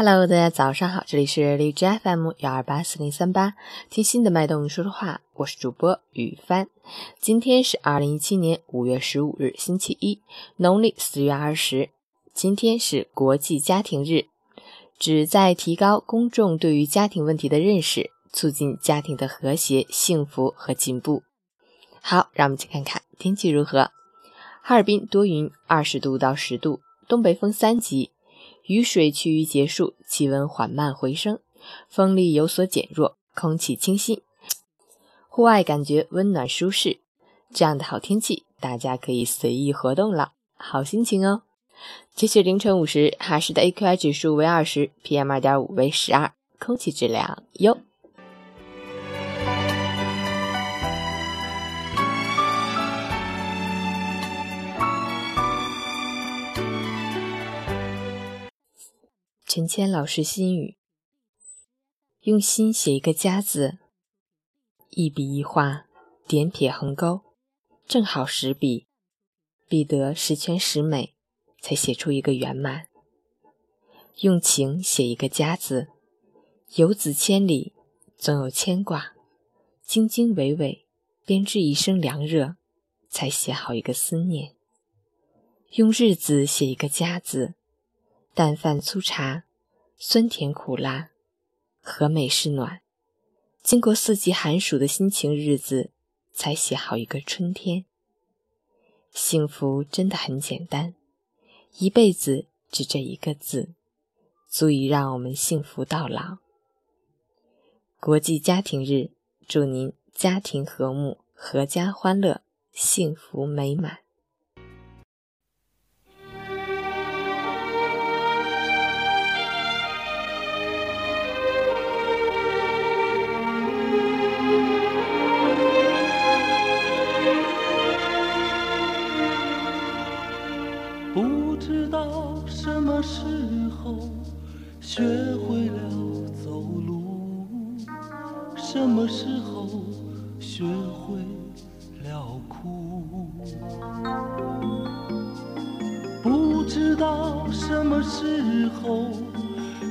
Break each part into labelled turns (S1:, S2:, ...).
S1: Hello，大家早上好，这里是荔枝 FM 幺二八四零三八，听心的脉动说说话，我是主播雨帆。今天是二零一七年五月十五日，星期一，农历四月二十。今天是国际家庭日，旨在提高公众对于家庭问题的认识，促进家庭的和谐、幸福和进步。好，让我们去看看天气如何。哈尔滨多云，二十度到十度，东北风三级。雨水趋于结束，气温缓慢回升，风力有所减弱，空气清新，户外感觉温暖舒适。这样的好天气，大家可以随意活动了，好心情哦。截止凌晨五时，哈市的 AQI 指数为二十，PM 二点五为十二，空气质量优。陈谦老师心语：用心写一个家字，一笔一画，点撇横勾，正好十笔，笔得十全十美，才写出一个圆满。用情写一个家字，游子千里，总有牵挂，经经纬纬，编织一生凉热，才写好一个思念。用日子写一个家字，淡饭粗茶。酸甜苦辣，和美是暖。经过四季寒暑的心情日子，才写好一个春天。幸福真的很简单，一辈子只这一个字，足以让我们幸福到老。国际家庭日，祝您家庭和睦，阖家欢乐，幸福美满。
S2: 什么时候学会了哭？不知道什么时候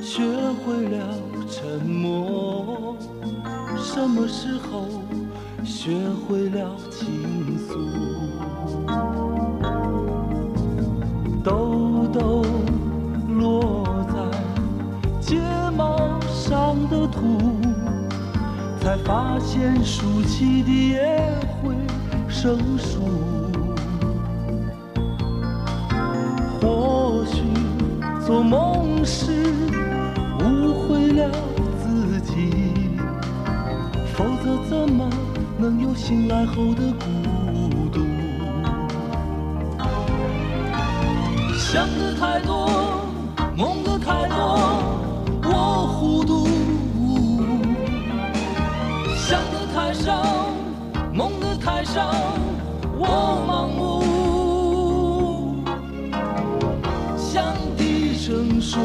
S2: 学会了沉默，什么时候学会了倾诉？兜兜。才发现竖起的也会生疏。或许做梦时误会了自己，否则怎么能有醒来后的孤独？想的太多，梦的太多，太少，梦的太少，我盲目。想低声说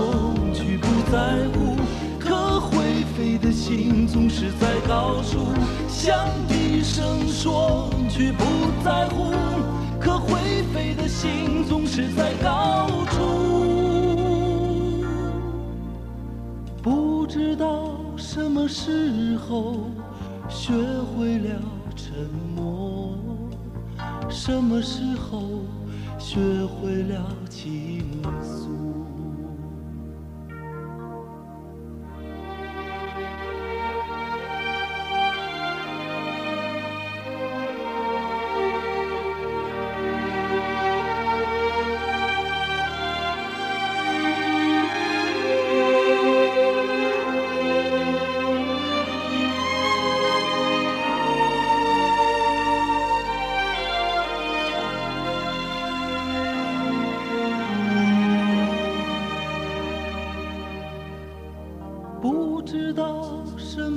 S2: 句不在乎，可会飞的心总是在高处。想低声说句不在乎，可会飞的心总是在高处。不知道什么时候。学会了沉默，什么时候学会了倾诉？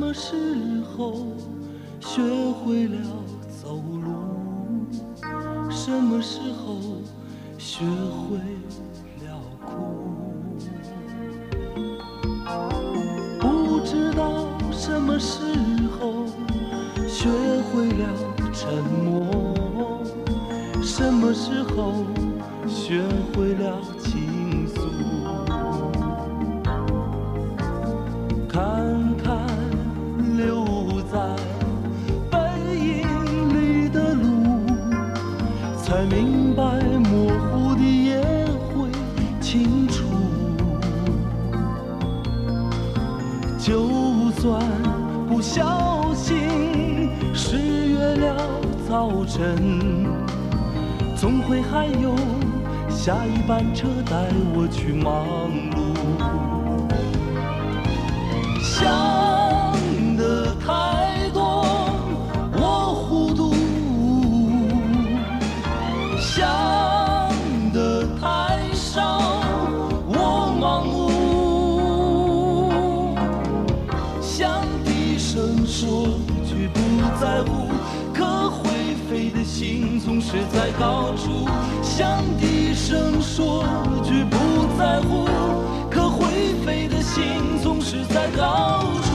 S2: 什么时候学会了走路，什么时候学会了哭，不知道什么时候学会了沉默，什么时候学会了清楚。就算不小心失约了早晨，总会还有下一班车带我去忙碌。想。在乎，可会飞的心总是在高处。想低声说句不在乎，可会飞的心总是在高处。